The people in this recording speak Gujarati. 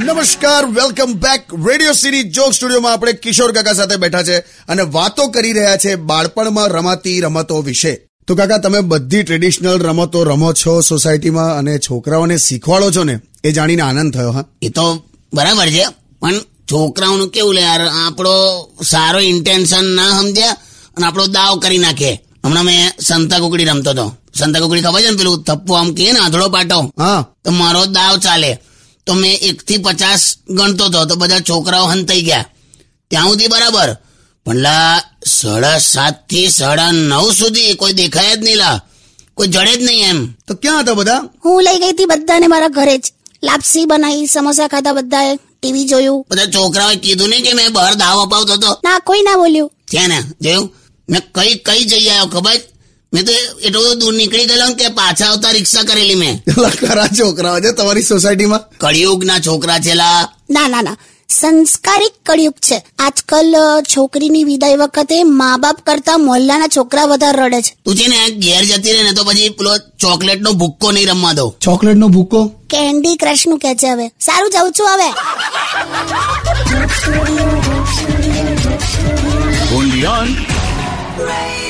નમસ્કાર welcome back radio city joke સ્ટુડિયોમાં આપણે કિશોર કાકા સાથે બેઠા છે અને વાતો કરી રહ્યા છે બાળપણમાં રમાતી રમતો વિશે. તો કાકા તમે બધી ટ્રેડિશનલ રમતો રમો છો સોસાયટીમાં અને છોકરાઓને શીખવાડો છો ને એ જાણીને આનંદ થયો હા? એ તો બરાબર છે પણ છોકરાઓનું કેવું લે યાર આપણો સારો ઇન્ટેન્શન ના સમજ્યા અને આપણો દાવ કરી નાખે. હમણાં મેં સંતા કુકડી રમતો હતો. સંતા કુકડી ખબર છે ને પેલું થપ્પો આમ કે ને આંધળો પાટો? તો મારો દાવ ચાલે. તો મેં એક થી પચાસ ગણતો હતો. તો બધા છોકરાઓ હંતાઈ ગયા. ત્યાં સુધી બરાબર. પણ લા સાડા સાતથી સાડા નવ સુધી કોઈ દેખાય જ નહીં લા. કોઈ જડે જ નહીં એમ. તો ક્યાં હતા બધા? હું લઈ ગઈ હતી બધાને મારા ઘરે જ. લાપસી બનાવી સમોસા ખાધા બધાએ ટીવી જોયું. બધા છોકરાઓએ કીધું નહીં કે મેં બહાર દાવ અપાવતો હતો? ના કોઈ ના બોલ્યું. છે ને? જોયું? મેં કઈ કઈ જઈ આવ્યો ખબર? મેં તો એટલો દૂર નીકળી ગયેલો ને કે પાછા આવતા રિક્ષા કરેલી મેં. ખરા છોકરાઓ છે તમારી સોસાયટીમાં? કળિયુગના છોકરા છેલા. ના ના ના. સંસ્કારિક કળિયુગ છે. આજકાલ છોકરીની વિદાય વખતે મા બાપ કરતા મોહલ્લાના છોકરા વધારે રડે છે. તું છે ને ઘેર જતી રહે ને તો પછી પેલો ચોકલેટ નો ભૂક્કો નહીં રમવા દો ચોકલેટ નો ભૂકો કેન્ડી ક્રશનું કે છે હવે? સારું જાઉં છું હવે. Joke rain.